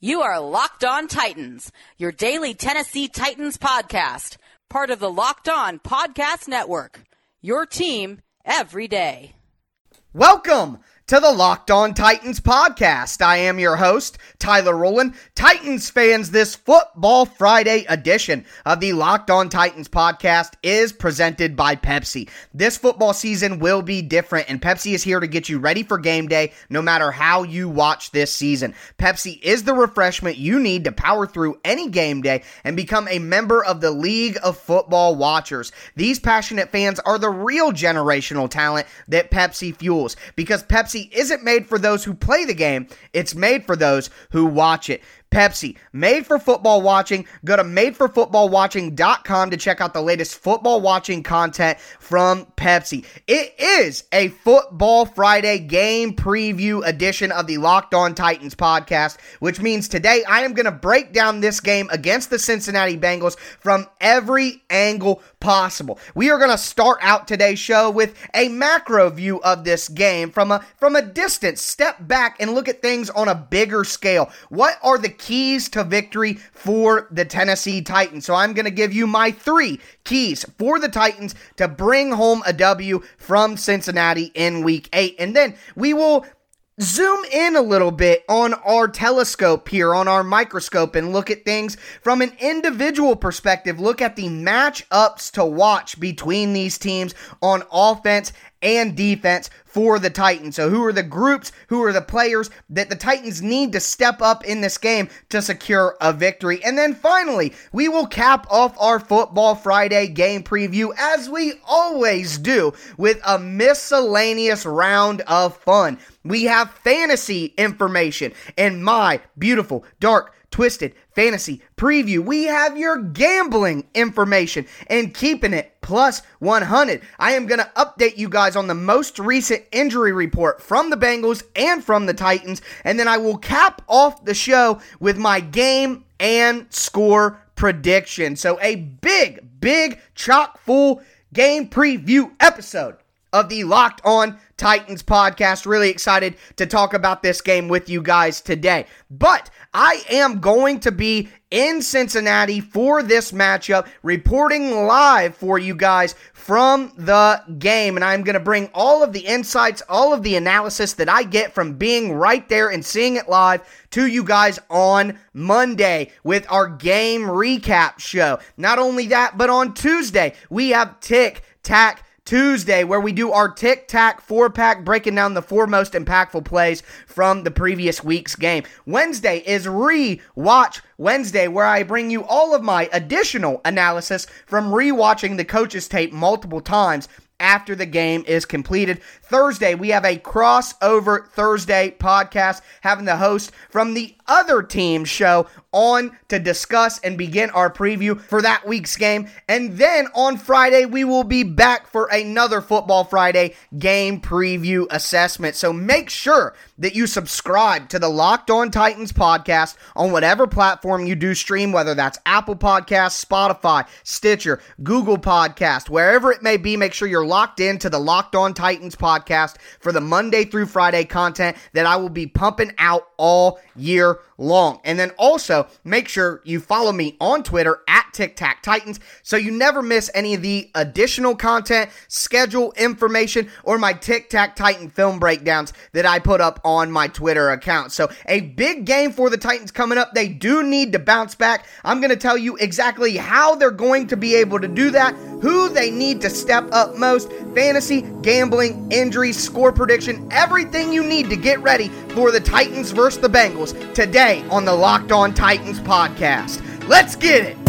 You are Locked On Titans, your daily Tennessee Titans podcast, part of the Locked On Podcast Network. Your team every day. Welcome to the Locked On Titans podcast. I am your host, Tyler Rowland. Titans fans, this Football Friday edition of the Locked On Titans podcast is presented by Pepsi. This football season will be different, and Pepsi is here to get you ready for game day no matter how you watch this season. Pepsi is the refreshment you need to power through any game day and become a member of the League of Football Watchers. These passionate fans are the real generational talent that Pepsi fuels because Pepsi Isn't made for those who play the game, it's made for those who watch it. Pepsi, made for football watching. Go to madeforfootballwatching.com to check out the latest football watching content from Pepsi. It is a Football Friday game preview edition of the Locked On Titans podcast, which means today I am going to break down this game against the Cincinnati Bengals from every angle possible. We are going to start out today's show with a macro view of this game from a from a distance, step back and look at things on a bigger scale. What are the keys to victory for the Tennessee Titans. So I'm going to give you my three keys for the Titans to bring home a W from Cincinnati in week eight. And then we will zoom in a little bit on our telescope here, on our microscope, and look at things from an individual perspective. Look at the matchups to watch between these teams on offense and defense for the Titans. So, who are the groups, who are the players that the Titans need to step up in this game to secure a victory? And then finally, we will cap off our Football Friday game preview as we always do with a miscellaneous round of fun. We have fantasy information and my beautiful, dark, twisted fantasy preview. We have your gambling information and keeping it plus 100. I am going to update you guys on the most recent injury report from the Bengals and from the Titans. And then I will cap off the show with my game and score prediction. So a big, big, chock full game preview episode of the Locked On Titans podcast. Really excited to talk about this game with you guys today. But I am going to be in Cincinnati for this matchup, reporting live for you guys from the game. And I'm going to bring all of the insights, all of the analysis that I get from being right there and seeing it live to you guys on Monday with our game recap show. Not only that, but on Tuesday, we have Tic Tac Tuesday, where we do our tic tac four pack, breaking down the four most impactful plays from the previous week's game. Wednesday is re watch Wednesday, where I bring you all of my additional analysis from re watching the coaches tape multiple times after the game is completed. Thursday, we have a crossover Thursday podcast having the host from the other team show on to discuss and begin our preview for that week's game. And then on Friday, we will be back for another Football Friday game preview assessment. So make sure that you subscribe to the Locked On Titans podcast on whatever platform you do stream, whether that's Apple Podcasts, Spotify, Stitcher, Google Podcast, wherever it may be. Make sure you're locked into the Locked On Titans podcast for the Monday through Friday content that I will be pumping out all year long. And then also make sure you follow me on Twitter at Tic Tac Titans so you never miss any of the additional content, schedule information, or my Tic Tac Titan film breakdowns that I put up on my Twitter account. So a big game for the Titans coming up. They do need to bounce back. I'm going to tell you exactly how they're going to be able to do that, who they need to step up most, fantasy, gambling, injuries, score prediction, everything you need to get ready for the Titans versus the Bengals today on the Locked On Titans podcast. Let's get it.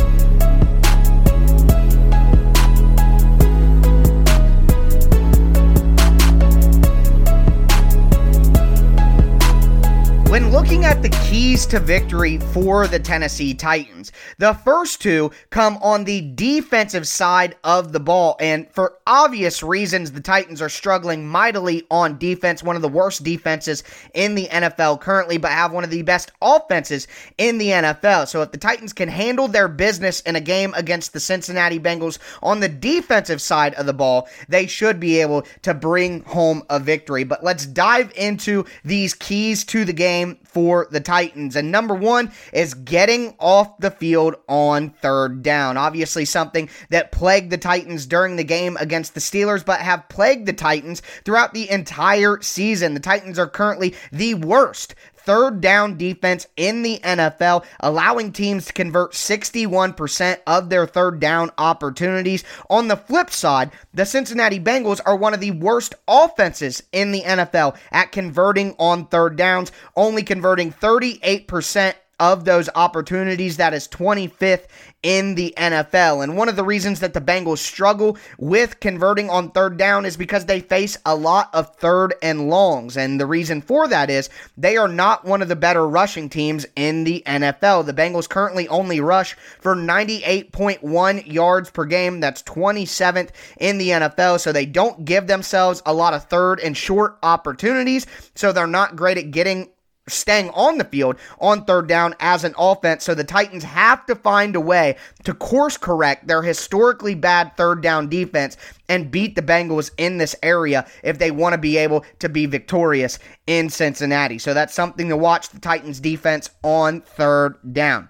When looking at the keys to victory for the Tennessee Titans, the first two come on the defensive side of the ball. And for obvious reasons, the Titans are struggling mightily on defense, one of the worst defenses in the NFL currently, but have one of the best offenses in the NFL. So if the Titans can handle their business in a game against the Cincinnati Bengals on the defensive side of the ball, they should be able to bring home a victory. But let's dive into these keys to the game game for the Titans. And number one is getting off the field on third down. Obviously, something that plagued the Titans during the game against the Steelers, but have plagued the Titans throughout the entire season. The Titans are currently the worst third down defense in the NFL, allowing teams to convert 61% of their third down opportunities. On the flip side, the Cincinnati Bengals are one of the worst offenses in the NFL at converting on third downs, only converting 38% of those opportunities. That is 25th in the NFL. And one of the reasons that the Bengals struggle with converting on third down is because they face a lot of third and longs. And the reason for that is they are not one of the better rushing teams in the NFL. The Bengals currently only rush for 98.1 yards per game. That's 27th in the NFL. So they don't give themselves a lot of third and short opportunities. So they're not great at getting staying on the field on third down as an offense. So the Titans have to find a way to course correct their historically bad third down defense and beat the Bengals in this area if they want to be able to be victorious in Cincinnati. So that's something to watch the Titans defense on third down.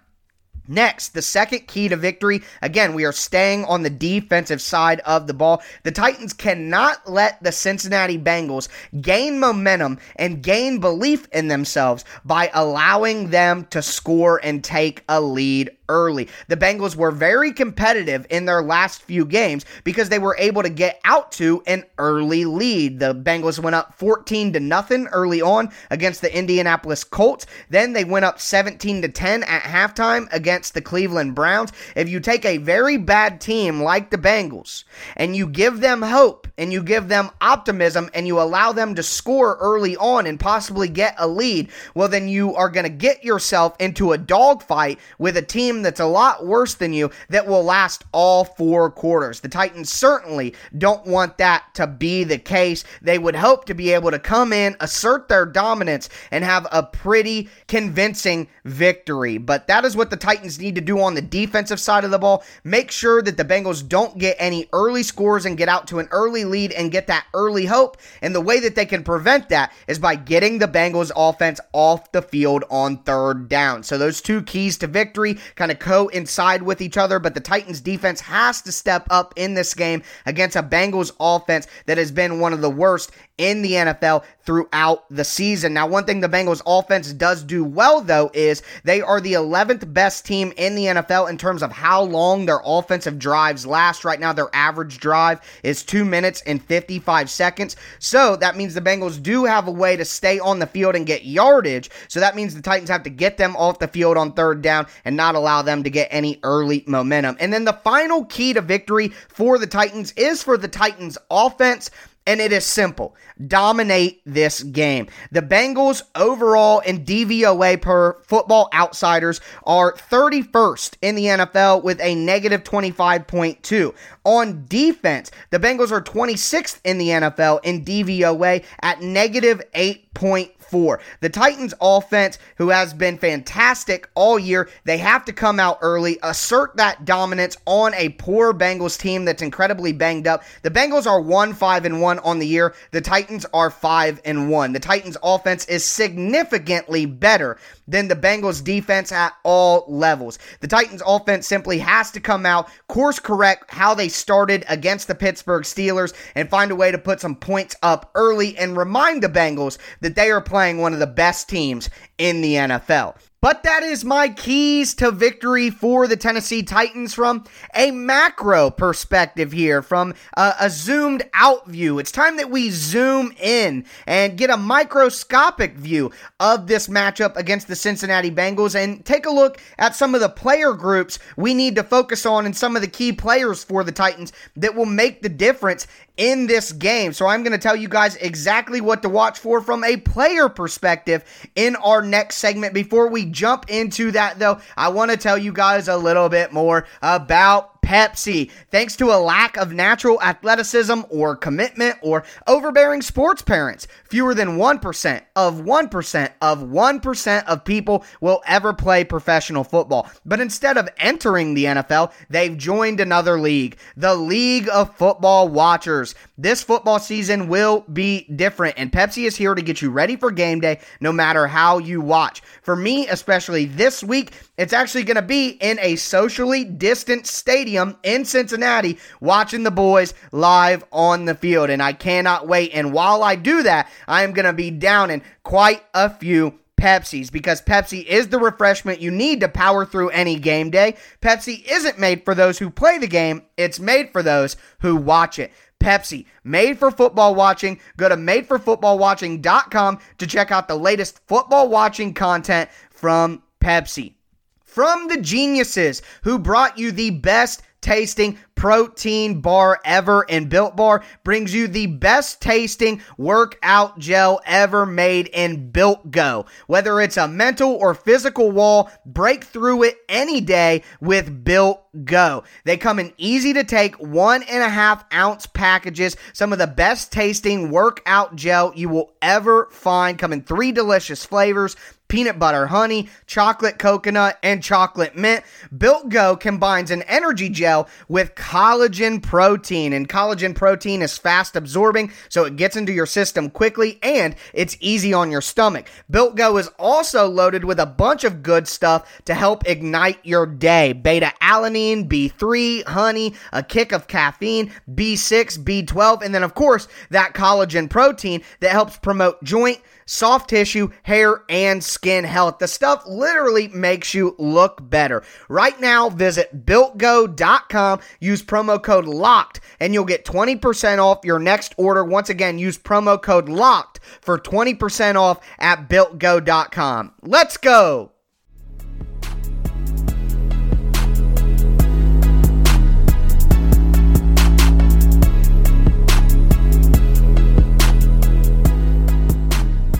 Next, the second key to victory. Again, we are staying on the defensive side of the ball. The Titans cannot let the Cincinnati Bengals gain momentum and gain belief in themselves by allowing them to score and take a lead early. The Bengals were very competitive in their last few games because they were able to get out to an early lead. The Bengals went up 14 to nothing early on against the Indianapolis Colts. Then they went up 17 to 10 at halftime against the Cleveland Browns. If you take a very bad team like the Bengals and you give them hope and you give them optimism and you allow them to score early on and possibly get a lead, well then you are going to get yourself into a dogfight with a team team that's a lot worse than you that will last all four quarters. The Titans certainly don't want that to be the case. They would hope to be able to come in, assert their dominance, and have a pretty convincing victory. But that is what the Titans need to do on the defensive side of the ball. Make sure that the Bengals don't get any early scores and get out to an early lead and get that early hope. And the way that they can prevent that is by getting the Bengals offense off the field on third down. So those two keys to victory kind kind of coincide with each other, but the Titans defense has to step up in this game against a Bengals offense that has been one of the worst in the NFL throughout the season. Now, one thing the Bengals offense does do well, though, is they are the 11th best team in the NFL in terms of how long their offensive drives last. Right now, their average drive is 2 minutes and 55 seconds. So that means the Bengals do have a way to stay on the field and get yardage. So that means the Titans have to get them off the field on third down and not allow them to get any early momentum. And then the final key to victory for the Titans is for the Titans offense and it is simple. Dominate this game. The Bengals overall in DVOA per football outsiders are 31st in the NFL with a negative 25.2. On defense, the Bengals are 26th in the NFL in DVOA at negative 8.4 four. The Titans offense, who has been fantastic all year, they have to come out early, assert that dominance on a poor Bengals team that's incredibly banged up. The Bengals are 1 5 and 1 on the year. The Titans are 5 and 1. The Titans offense is significantly better than the Bengals defense at all levels. The Titans offense simply has to come out, course correct how they started against the Pittsburgh Steelers and find a way to put some points up early and remind the Bengals that they are playing one of the best teams in the NFL. But that is my keys to victory for the Tennessee Titans from a macro perspective here, from a, a, zoomed out view. It's time that we zoom in and get a microscopic view of this matchup against the Cincinnati Bengals and take a look at some of the player groups we need to focus on and some of the key players for the Titans that will make the difference in this game. So I'm going to tell you guys exactly what to watch for from a player perspective in our next segment. Before we jump into that, though, I want to tell you guys a little bit more about Pepsi. Thanks to a lack of natural athleticism or commitment or overbearing sports parents, fewer than 1% of 1% of 1% of people will ever play professional football. But instead of entering the NFL, they've joined another league, the League of Football Watchers. This football season will be different, and Pepsi is here to get you ready for game day no matter how you watch. For me, especially this week, it's actually going to be in a socially distant stadium in Cincinnati watching the boys live on the field, and I cannot wait. And while I do that, I am going to be down in quite a few Pepsi's because Pepsi is the refreshment you need to power through any game day. Pepsi isn't made for those who play the game, it's made for those who watch it. Pepsi, made for football watching. Go to madeforfootballwatching.com to check out the latest football watching content from Pepsi. From the geniuses who brought you the best tasting protein bar ever and Built Bar brings you the best tasting workout gel ever made in Built Go. Whether it's a mental or physical wall, break through it any day with Built Go. They come in easy to take one and a half ounce packages, some of the best tasting workout gel you will ever find, come in three delicious flavors peanut butter honey, chocolate coconut, and chocolate mint. Built Go combines an energy gel with collagen protein, and collagen protein is fast absorbing, so it gets into your system quickly and it's easy on your stomach. Built Go is also loaded with a bunch of good stuff to help ignite your day beta alanine, B3, honey, a kick of caffeine, B6, B12, and then, of course, that collagen protein that helps promote joint soft tissue, hair, and skin health. The stuff literally makes you look better. Right now, visit builtgo.com, use promo code LOCKED, and you'll get 20% off your next order. Once again, use promo code LOCKED for 20% off at builtgo.com. Let's go!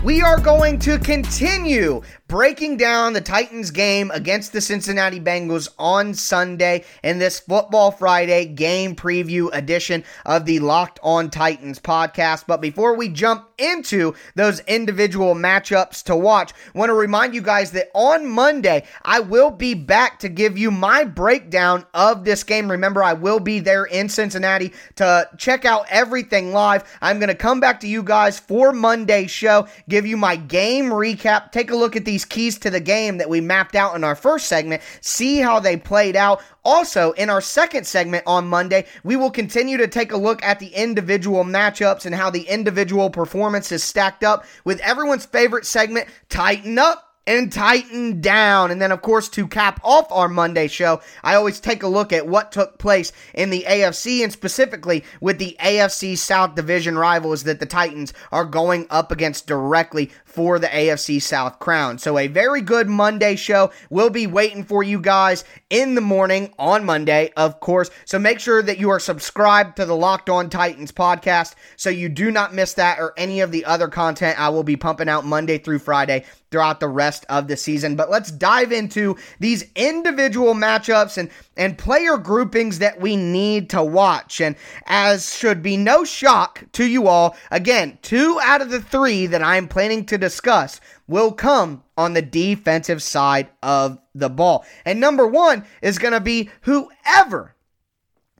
We are going to continue breaking down the Titans game against the Cincinnati Bengals on Sunday in this Football Friday game preview edition of the Locked On Titans podcast. But before we jump into those individual matchups to watch, I want to remind you guys that on Monday, I will be back to give you my breakdown of this game. Remember, I will be there in Cincinnati to check out everything live. I'm going to come back to you guys for Monday's show, give you my game recap, take a look at these these keys to the game that we mapped out in our first segment, see how they played out. Also, in our second segment on Monday, we will continue to take a look at the individual matchups and how the individual performances stacked up with everyone's favorite segment, Titan Up and Titan down. And then, of course, to cap off our Monday show, I always take a look at what took place in the AFC and specifically with the AFC South Division rivals that the Titans are going up against directly for the AFC South crown. So, a very good Monday show. We'll be waiting for you guys in the morning on Monday, of course. So, make sure that you are subscribed to the Locked On Titans podcast so you do not miss that or any of the other content I will be pumping out Monday through Friday throughout the rest of the season. But let's dive into these individual matchups and, and player groupings that we need to watch. And as should be no shock to you all, again, two out of the three that I'm planning to discuss will come on the defensive side of the ball. And number one is going to be whoever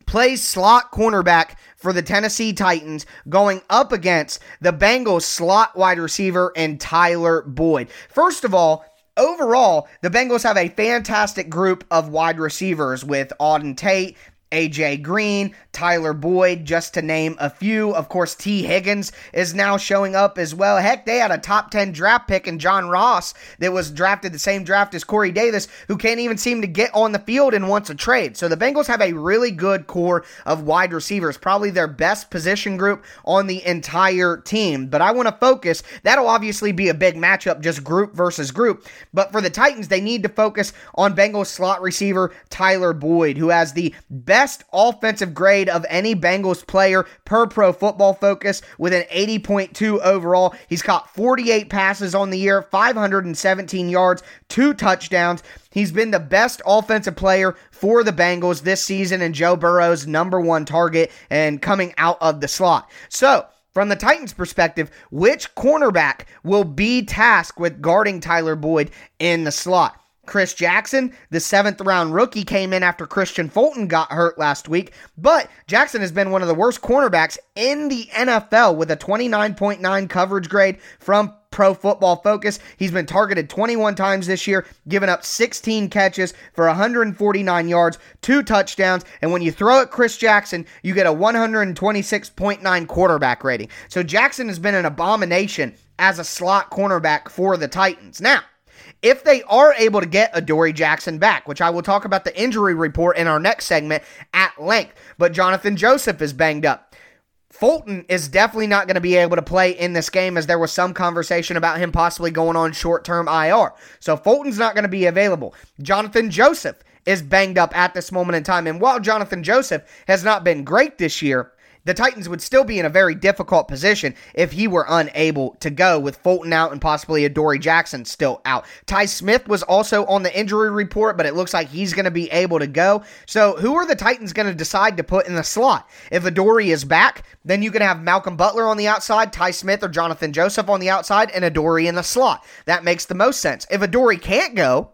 plays slot cornerback for the Tennessee Titans going up against the Bengals slot wide receiver and Tyler Boyd. First of all, overall, the Bengals have a fantastic group of wide receivers with Auden Tate, AJ Green, Tyler Boyd, just to name a few. Of course, Tee Higgins is now showing up as well. Heck, they had a top 10 draft pick in John Ross that was drafted the same draft as Corey Davis, who can't even seem to get on the field and wants a trade. So the Bengals have a really good core of wide receivers, probably their best position group on the entire team. But I want to focus, that'll obviously be a big matchup, just group versus group. But for the Titans, they need to focus on Bengals slot receiver Tyler Boyd, who has the best best offensive grade of any Bengals player per pro football focus with an 80.2 overall. He's caught 48 passes on the year, 517 yards, two touchdowns. He's been the best offensive player for the Bengals this season and Joe Burrow's number one target and coming out of the slot. So, from the Titans' perspective, which cornerback will be tasked with guarding Tyler Boyd in the slot? Chris Jackson, the seventh round rookie, came in after Kristian Fulton got hurt last week. But Jackson has been one of the worst cornerbacks in the NFL with a 29.9 coverage grade from Pro Football Focus. He's been targeted 21 times this year, given up 16 catches for 149 yards, two touchdowns, and when you throw at Chris Jackson, you get a 126.9 quarterback rating. So Jackson has been an abomination as a slot cornerback for the Titans. Now, if they are able to get Adoree Jackson back, which I will talk about the injury report in our next segment at length, but Jonathan Joseph is banged up. Fulton is definitely not going to be able to play in this game as there was some conversation about him possibly going on short term IR. So Fulton's not going to be available. Jonathan Joseph is banged up at this moment in time. And while Jonathan Joseph has not been great this year, the Titans would still be in a very difficult position if he were unable to go with Fulton out and possibly Adoree Jackson still out. Tye Smith was also on the injury report, but it looks like he's going to be able to go. So who are the Titans going to decide to put in the slot? If Adoree is back, then you can have Malcolm Butler on the outside, Tye Smith or Jonathan Joseph on the outside, and Adoree in the slot. That makes the most sense. If Adoree can't go,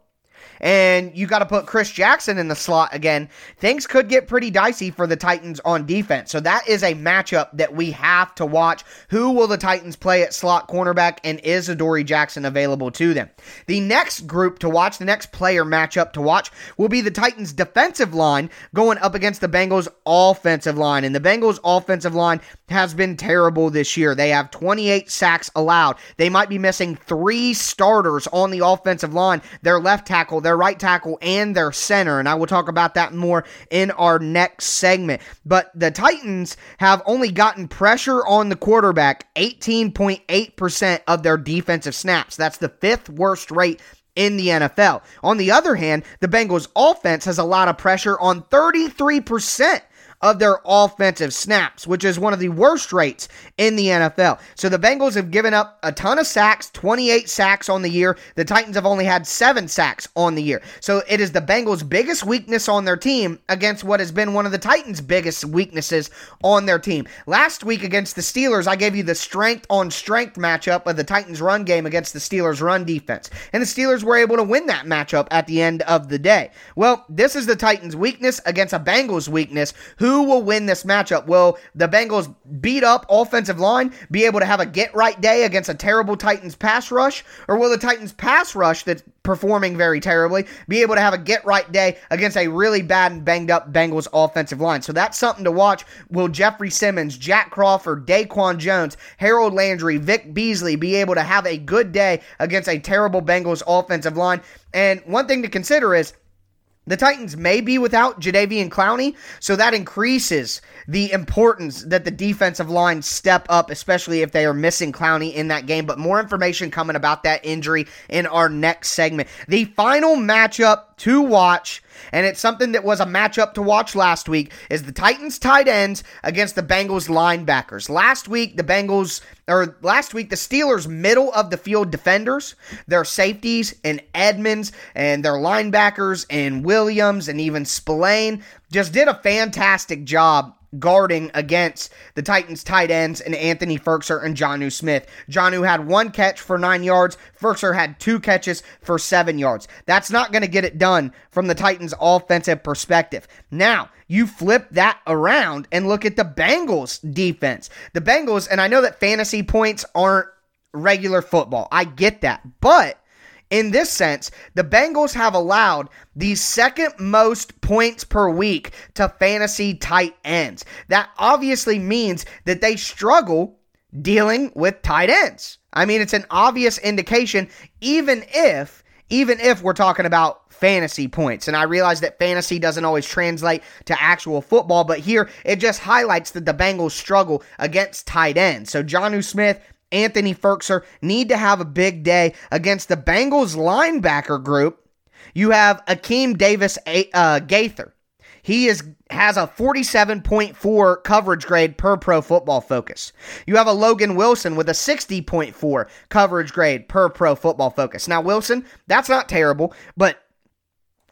and you got to put Chris Jackson in the slot again, things could get pretty dicey for the Titans on defense. So that is a matchup that we have to watch. Who will the Titans play at slot cornerback, and is Adoree Jackson available to them? The next group to watch, the next player matchup to watch, will be the Titans' defensive line going up against the Bengals' offensive line. And the Bengals' offensive line has been terrible this year. They have 28 sacks allowed. They might be missing three starters on the offensive line their left tackle, their right tackle, and their center. And I will talk about that more in our next segment. But the Titans have only gotten pressure on the quarterback 18.8% of their defensive snaps. That's the fifth worst rate in the NFL. On the other hand, the Bengals offense has a lot of pressure on 33% of their offensive snaps, which is one of the worst rates in the NFL. So the Bengals have given up a ton of sacks, 28 sacks on the year. The Titans have only had seven sacks on the year. So it is the Bengals' biggest weakness on their team against what has been one of the Titans' biggest weaknesses on their team. Last week against the Steelers, I gave you the strength on strength matchup of the Titans' run game against the Steelers' run defense. And the Steelers were able to win that matchup at the end of the day. Well, this is the Titans' weakness against a Bengals' weakness. Who who will win this matchup? Will the Bengals beat up offensive line, be able to have a get right day against a terrible Titans pass rush? Or will the Titans pass rush that's performing very terribly be able to have a get right day against a really bad and banged up Bengals offensive line? So that's something to watch. Will Jeffrey Simmons, Jack Crawford, DaQuan Jones, Harold Landry, Vic Beasley be able to have a good day against a terrible Bengals offensive line? And one thing to consider is the Titans may be without Jadeveon Clowney, so that increases the importance that the defensive line step up, especially if they are missing Clowney in that game. But more information coming about that injury in our next segment. The final matchup to watch, and it's something that was a matchup to watch last week, is the Titans tight ends against the Bengals linebackers. Last week, the Bengals, or last week, the Steelers middle of the field defenders, their safeties and Edmunds, and their linebackers and Williams and even Spillane just did a fantastic job guarding against the Titans tight ends and Anthony Firkser and Jonnu Smith. Jonnu had one catch for nine yards. Firkser had two catches for seven yards. That's not going to get it done from the Titans offensive perspective. Now, you flip that around and look at the Bengals defense. The Bengals, and I know that fantasy points aren't regular football. I get that. But in this sense, the Bengals have allowed the second most points per week to fantasy tight ends. That obviously means that they struggle dealing with tight ends. I mean, it's an obvious indication, even if, even if we're talking about fantasy points. And I realize that fantasy doesn't always translate to actual football, but here it just highlights that the Bengals struggle against tight ends. So Jonnu Smith Anthony Firkser need to have a big day against the Bengals linebacker group. You have Akeem Davis uh, Gaither. He is has a 47.4 coverage grade per Pro Football Focus. You have a Logan Wilson with a 60.4 coverage grade per Pro Football Focus. Now Wilson, that's not terrible, but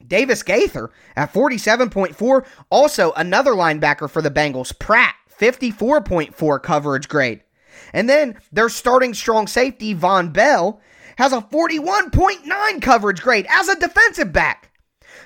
Davis Gaither at 47.4, also another linebacker for the Bengals, Pratt, 54.4 coverage grade. And then their starting strong safety, Vonn Bell, has a 41.9 coverage grade as a defensive back.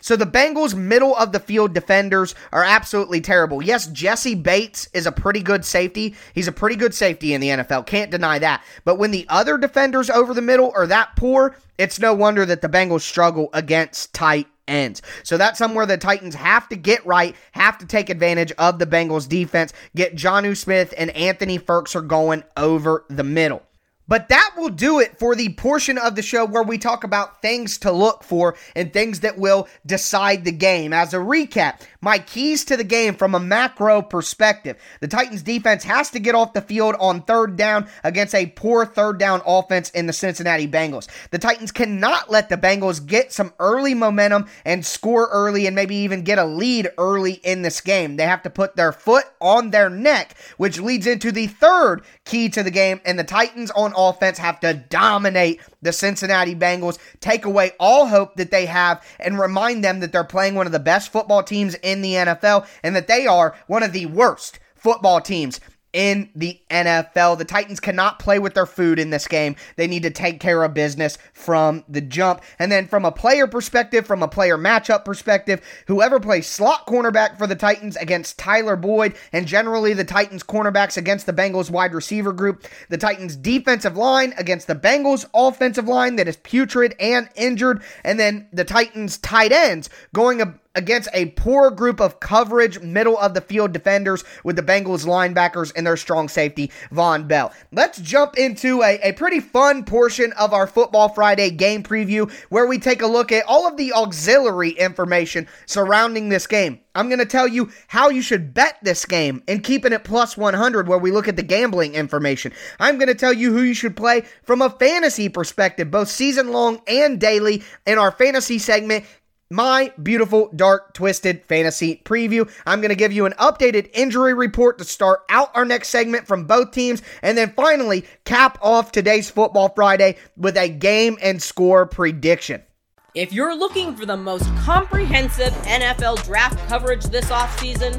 So the Bengals' middle of the field defenders are absolutely terrible. Yes, Jessie Bates is a pretty good safety. He's a pretty good safety in the NFL. Can't deny that. But when the other defenders over the middle are that poor, it's no wonder that the Bengals struggle against tight ends. So that's somewhere the Titans have to get right, have to take advantage of the Bengals defense, get Jonnu Smith and Anthony Firkser going over the middle. But that will do it for the portion of the show where we talk about things to look for and things that will decide the game. As a recap, my keys to the game from a macro perspective. The Titans defense has to get off the field on third down against a poor third down offense in the Cincinnati Bengals. The Titans cannot let the Bengals get some early momentum and score early and maybe even get a lead early in this game. They have to put their foot on their neck, which leads into the third key to the game. And the Titans on offense have to dominate the Cincinnati Bengals, take away all hope that they have, and remind them that they're playing one of the best football teams in the NFL and that they are one of the worst football teams in the NFL. The Titans cannot play with their food in this game. They need to take care of business from the jump. And then from a player perspective, from a player matchup perspective, whoever plays slot cornerback for the Titans against Tyler Boyd and generally the Titans cornerbacks against the Bengals wide receiver group, the Titans defensive line against the Bengals offensive line that is putrid and injured, and then the Titans tight ends going against a poor group of coverage middle of the field defenders with the Bengals linebackers and their strong safety, Vonn Bell. Let's jump into a, a pretty fun portion of our Football Friday game preview where we take a look at all of the auxiliary information surrounding this game. I'm going to tell you how you should bet this game and keeping it plus 100 where we look at the gambling information. I'm going to tell you who you should play from a fantasy perspective, both season long and daily in our fantasy segment my beautiful dark twisted fantasy preview. I'm going to give you an updated injury report to start out our next segment from both teams and then finally cap off today's football Friday with a game and score prediction. If you're looking for the most comprehensive NFL draft coverage this offseason,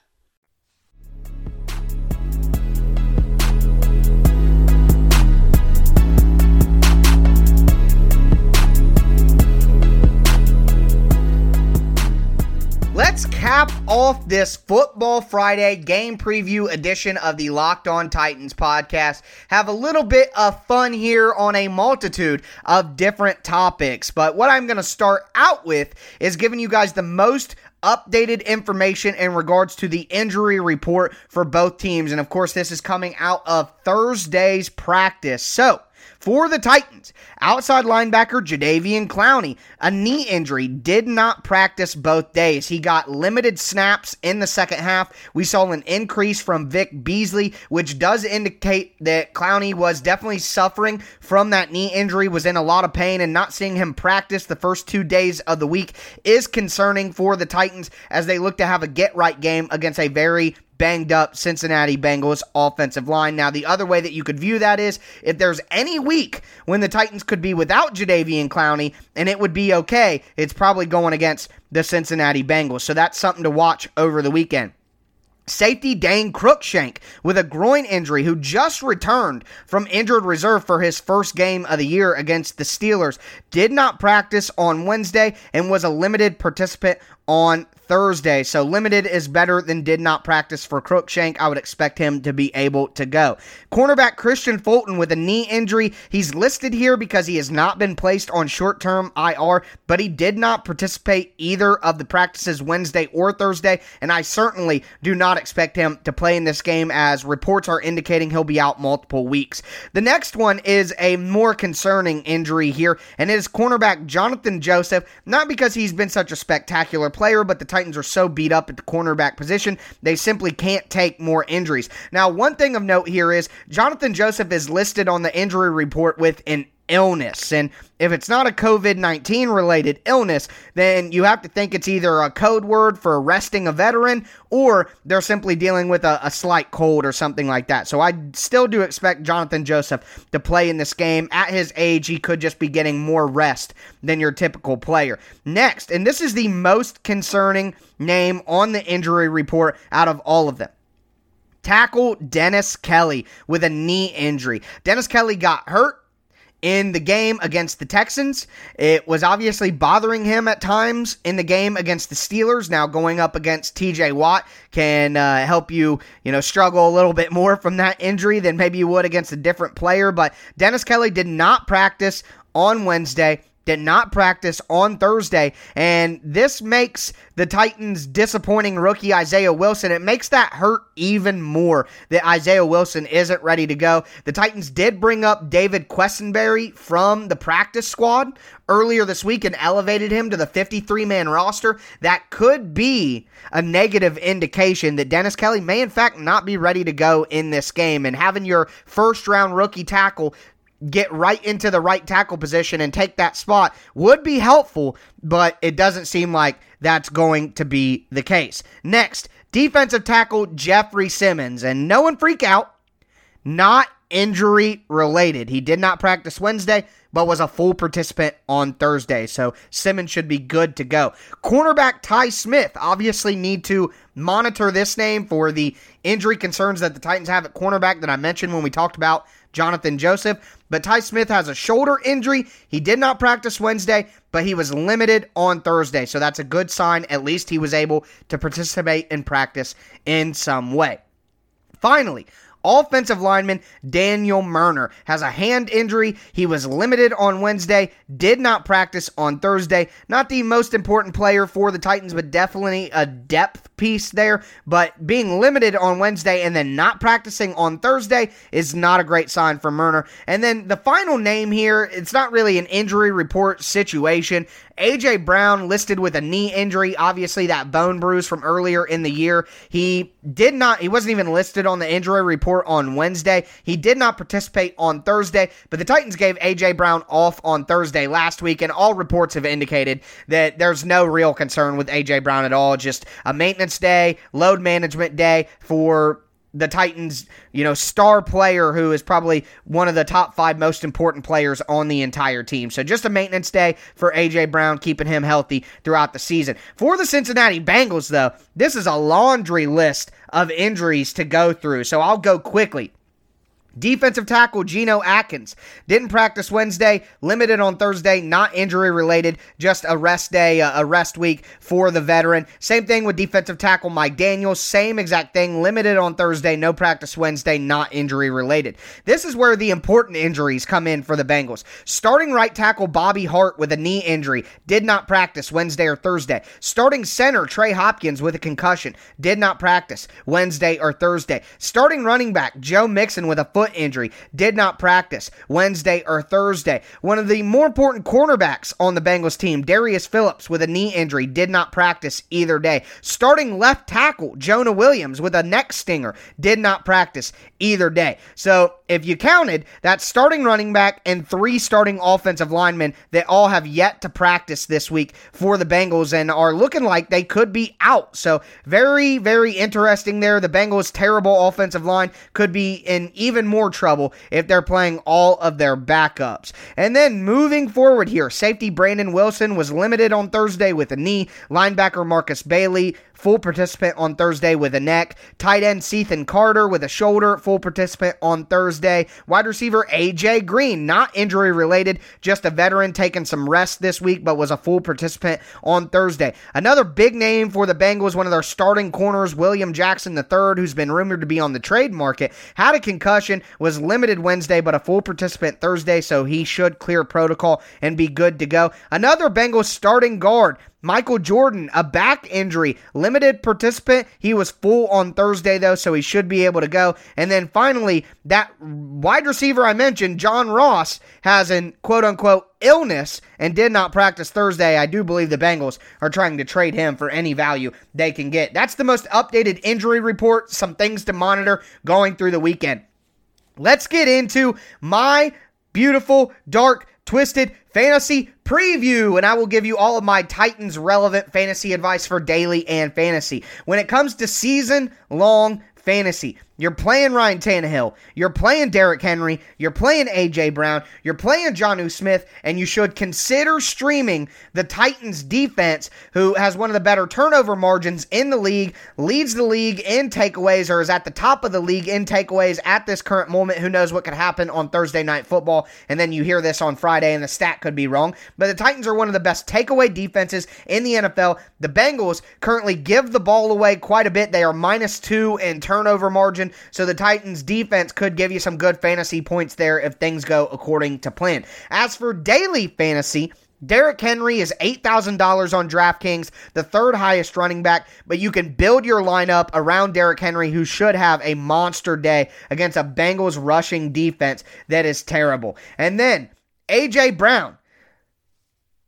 Let's cap off this Football Friday game preview edition of the Locked On Titans podcast. Have a little bit of fun here on a multitude of different topics. But what I'm going to start out with is giving you guys the most updated information in regards to the injury report for both teams. And of course, this is coming out of Thursday's practice. So, for the Titans, outside linebacker Jadeveon Clowney, a knee injury, did not practice both days. He got limited snaps in the second half. We saw an increase from Vic Beasley, which does indicate that Clowney was definitely suffering from that knee injury, was in a lot of pain, and not seeing him practice the first two days of the week is concerning for the Titans as they look to have a get right game against a very banged up Cincinnati Bengals offensive line. Now, the other way that you could view that is if there's any week when the Titans could be without Jadeveon Clowney and it would be okay, it's probably going against the Cincinnati Bengals. So that's something to watch over the weekend. Safety Dane Cruikshank with a groin injury, who just returned from injured reserve for his first game of the year against the Steelers, did not practice on Wednesday and was a limited participant on Thursday. So limited is better than did not practice for Cruikshank. I would expect him to be able to go. Cornerback Kristian Fulton with a knee injury. He's listed here because he has not been placed on short term IR, but he did not participate either of the practices Wednesday or Thursday. And I certainly do not expect him to play in this game as reports are indicating he'll be out multiple weeks. The next one is a more concerning injury here, and it is cornerback Jonathan Joseph, not because he's been such a spectacular player, but the Titans are so beat up at the cornerback position, they simply can't take more injuries. Now, one thing of note here is Jonathan Joseph is listed on the injury report with an illness. And if it's not a COVID 19 related illness, then you have to think it's either a code word for arresting a veteran or they're simply dealing with a, a, slight cold or something like that. So I still do expect Jonathan Joseph to play in this game. At his age, he could just be getting more rest than your typical player. Next, and this is the most concerning name on the injury report out of all of them tackle Dennis Kelly with a knee injury. Dennis Kelly got hurt in the game against the Texans. It was obviously bothering him at times in the game against the Steelers. Now going up against TJ Watt can uh, help you, you know, struggle a little bit more from that injury than maybe you would against a different player. But Dennis Kelly did not practice on Wednesday did not practice on Thursday, and this makes the Titans' disappointing rookie Isaiah Wilson. It makes that hurt even more that Isaiah Wilson isn't ready to go. The Titans did bring up David Quessenberry from the practice squad earlier this week and elevated him to the 53 man roster. That could be a negative indication that Dennis Kelly may, in fact, not be ready to go in this game. And having your first round rookie tackle get right into the right tackle position and take that spot would be helpful, but it doesn't seem like that's going to be the case. Next, defensive tackle Jeffrey Simmons, and no one freak out, not injury related. He did not practice Wednesday, but was a full participant on Thursday. So Simmons should be good to go. Cornerback Tye Smith obviously need to monitor this name for the injury concerns that the Titans have at cornerback that I mentioned when we talked about Jonathan Joseph. But Tye Smith has a shoulder injury. He did not practice Wednesday, but he was limited on Thursday. So that's a good sign. At least he was able to participate in practice in some way. Finally, Offensive lineman Daniel Munyer has a hand injury. He was limited on Wednesday, did not practice on Thursday. Not the most important player for the Titans, but definitely a depth piece there. But being limited on Wednesday and then not practicing on Thursday is not a great sign for Munyer. And then the final name here, it's not really an injury report situation. AJ Brown listed with a knee injury, obviously that bone bruise from earlier in the year. He did not, he wasn't even listed on the injury report on Wednesday. He did not participate on Thursday, but the Titans gave AJ Brown off on Thursday last week, and all reports have indicated that there's no real concern with AJ Brown at all. Just a maintenance day, load management day for the Titans, you know, star player who is probably one of the top five most important players on the entire team. So just a maintenance day for A.J. Brown, keeping him healthy throughout the season. For the Cincinnati Bengals, though, this is a laundry list of injuries to go through. So I'll go quickly. Defensive tackle Geno Atkins didn't practice Wednesday, limited on Thursday, not injury related, just a rest day, uh, a rest week for the veteran. Same thing with defensive tackle Mike Daniels, same exact thing, limited on Thursday, no practice Wednesday, not injury related. This is where the important injuries come in for the Bengals. Starting right tackle Bobby Hart with a knee injury, did not practice Wednesday or Thursday. Starting center Trey Hopkins with a concussion, did not practice Wednesday or Thursday. Starting running back Joe Mixon with a foot foot injury, did not practice Wednesday or Thursday. One of the more important cornerbacks on the Bengals team, Darius Phillips, with a knee injury, did not practice either day. Starting left tackle, Jonah Williams, with a neck stinger, did not practice either day. So if you counted, that's starting running back and three starting offensive linemen that all have yet to practice this week for the Bengals and are looking like they could be out. So very, very interesting there. The Bengals' terrible offensive line could be in even more trouble if they're playing all of their backups. And then moving forward here, safety Brandon Wilson was limited on Thursday with a knee. Linebacker Markus Bailey full participant on Thursday with a neck. Tight end Cethan Carter with a shoulder, full participant on Thursday. Wide receiver AJ Green, not injury related, just a veteran taking some rest this week, but was a full participant on Thursday. Another big name for the Bengals, one of their starting corners, William Jackson III, who's been rumored to be on the trade market, had a concussion, was limited Wednesday, but a full participant Thursday, so he should clear protocol and be good to go. Another Bengals starting guard, Michael Jordan, a back injury, limited participant. He was full on Thursday, though, so he should be able to go. And then finally, that wide receiver I mentioned, John Ross, has an quote unquote illness and did not practice Thursday. I do believe the Bengals are trying to trade him for any value they can get. That's the most updated injury report, some things to monitor going through the weekend. Let's get into my beautiful, dark, twisted fantasy preview, and I will give you all of my Titans relevant fantasy advice for daily and fantasy. When it comes to season long fantasy, you're playing Ryan Tannehill. You're playing Derrick Henry. You're playing A.J. Brown. You're playing Jonnu Smith. And you should consider streaming the Titans defense, who has one of the better turnover margins in the league, leads the league in takeaways, or is at the top of the league in takeaways at this current moment. Who knows what could happen on Thursday night football? And then you hear this on Friday, and the stat could be wrong. But the Titans are one of the best takeaway defenses in the NFL. The Bengals currently give the ball away quite a bit. They are minus two in turnover margin. So the Titans defense could give you some good fantasy points there if things go according to plan. As for daily fantasy, Derrick Henry is $8,000 on DraftKings, the third highest running back, but you can build your lineup around Derrick Henry, who should have a monster day against a Bengals rushing defense that is terrible. And then A.J. Brown,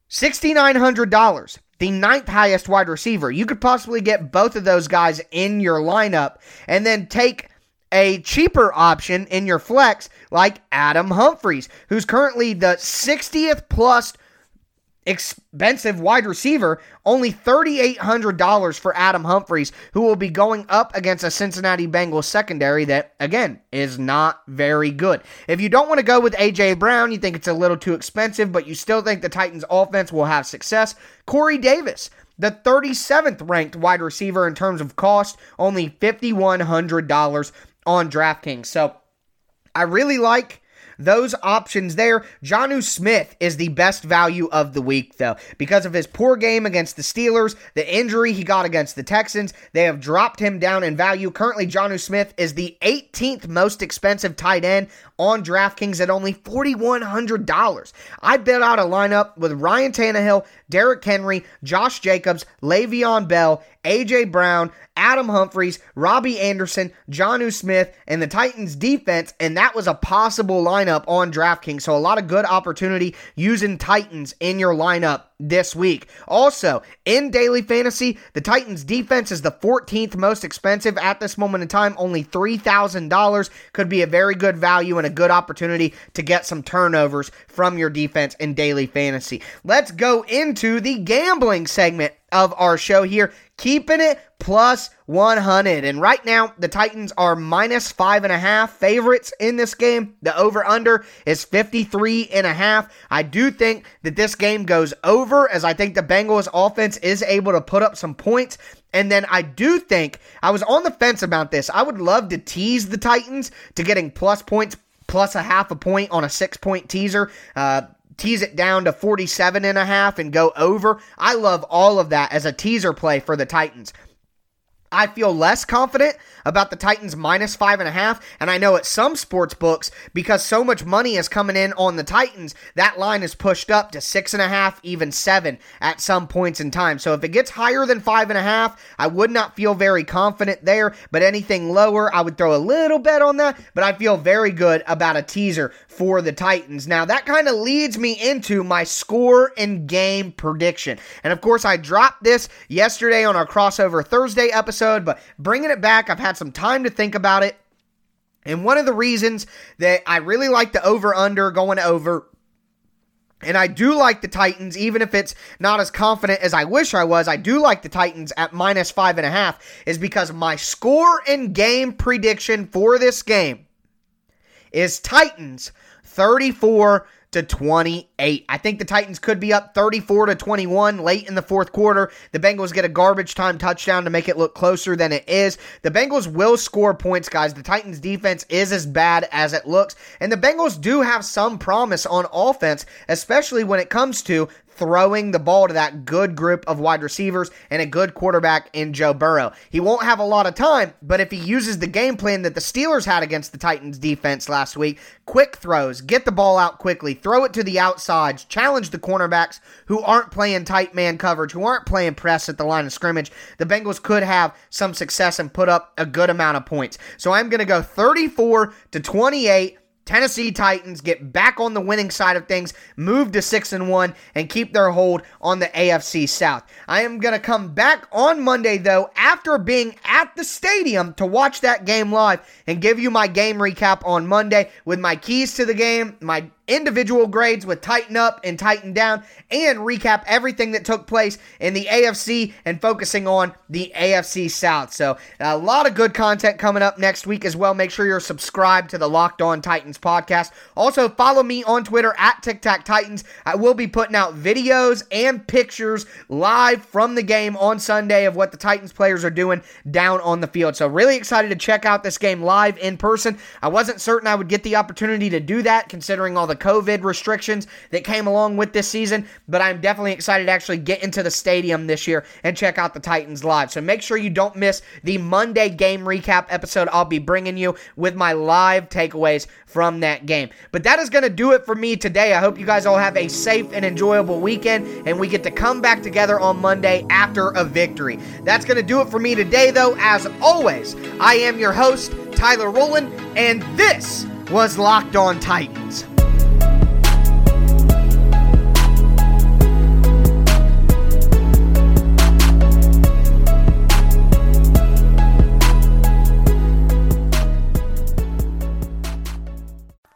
$6,900 the ninth highest wide receiver. You could possibly get both of those guys in your lineup and then take a cheaper option in your flex like Adam Humphries, who's currently the 60th plus expensive wide receiver, only $3,800 for Adam Humphries, who will be going up against a Cincinnati Bengals secondary that, again, is not very good. If you don't want to go with A.J. Brown, you think it's a little too expensive, but you still think the Titans offense will have success, Corey Davis the 37th ranked wide receiver in terms of cost, only $5,100 on DraftKings. So I really like those options there. Jonnu Smith is the best value of the week, though, because of his poor game against the Steelers, the injury he got against the Texans. They have dropped him down in value. Currently, Jonnu Smith is the 18th most expensive tight end on DraftKings at only $4,100. I bet out a lineup with Ryan Tannehill, Derrick Henry, Josh Jacobs, Le'Veon Bell, A.J. Brown, Adam Humphries, Robbie Anderson, Jonnu Smith, and the Titans defense, and that was a possible lineup on DraftKings. So a lot of good opportunity using Titans in your lineup this week. Also, in daily fantasy, the Titans defense is the 14th most expensive at this moment in time, only $3,000. Could be a very good value and a good opportunity to get some turnovers from your defense in daily fantasy. Let's go into the gambling segment of our show here, keeping it plus 100. And right now, the Titans are minus five and a half favorites in this game. The over under is 53 and a half. I do think that this game goes over as I think the Bengals offense is able to put up some points. And then I do think I was on the fence about this. I would love to tease the Titans to getting plus points plus a half a point on a six point teaser. Uh, tease it down to 47 and a half and go over. I love all of that as a teaser play for the Titans. I feel less confident about the Titans minus five and a half. And I know at some sports books, because so much money is coming in on the Titans, that line is pushed up to six and a half, even seven at some points in time. So if it gets higher than five and a half, I would not feel very confident there. But anything lower, I would throw a little bet on that. But I feel very good about a teaser for the Titans. Now that kind of leads me into my score and game prediction. And of course, I dropped this yesterday on our crossover Thursday episode, but bringing it back, I've had had some time to think about it. And one of the reasons that I really like the over under going over and I do like the Titans, even if it's not as confident as I wish I was. I do like the Titans at minus five and a half, is because my score and game prediction for this game is Titans 34 to 28. I think the Titans could be up 34 to 21 late in the fourth quarter. The Bengals get a garbage time touchdown to make it look closer than it is. The Bengals will score points, guys. The Titans defense is as bad as it looks, and the Bengals do have some promise on offense, especially when it comes to throwing the ball to that good group of wide receivers and a good quarterback in Joe Burrow. He won't have a lot of time, but if he uses the game plan that the Steelers had against the Titans defense last week, quick throws, get the ball out quickly, throw it to the outsides, challenge the cornerbacks who aren't playing tight man coverage, who aren't playing press at the line of scrimmage, the Bengals could have some success and put up a good amount of points. So I'm going to go 34 to 28 Tennessee Titans get back on the winning side of things, move to 6 and 1 and keep their hold on the AFC South. I am going to come back on Monday though after being at the stadium to watch that game live and give you my game recap on Monday with my keys to the game, my individual grades with Titan Up and Titan Down, and recap everything that took place in the AFC and focusing on the AFC South. So, a lot of good content coming up next week as well. Make sure you're subscribed to the Locked On Titans podcast. Also, follow me on Twitter at Tic Tac Titans. I will be putting out videos and pictures live from the game on Sunday of what the Titans players are doing down on the field. So, really excited to check out this game live in person. I wasn't certain I would get the opportunity to do that considering all the the COVID restrictions that came along with this season, but I'm definitely excited to actually get into the stadium this year and check out the Titans live. So make sure you don't miss the Monday game recap episode I'll be bringing you with my live takeaways from that game. But that is going to do it for me today. I hope you guys all have a safe and enjoyable weekend and we get to come back together on Monday after a victory. That's going to do it for me today, though. As always, I am your host, Tyler Rowland, and this was Locked On Titans.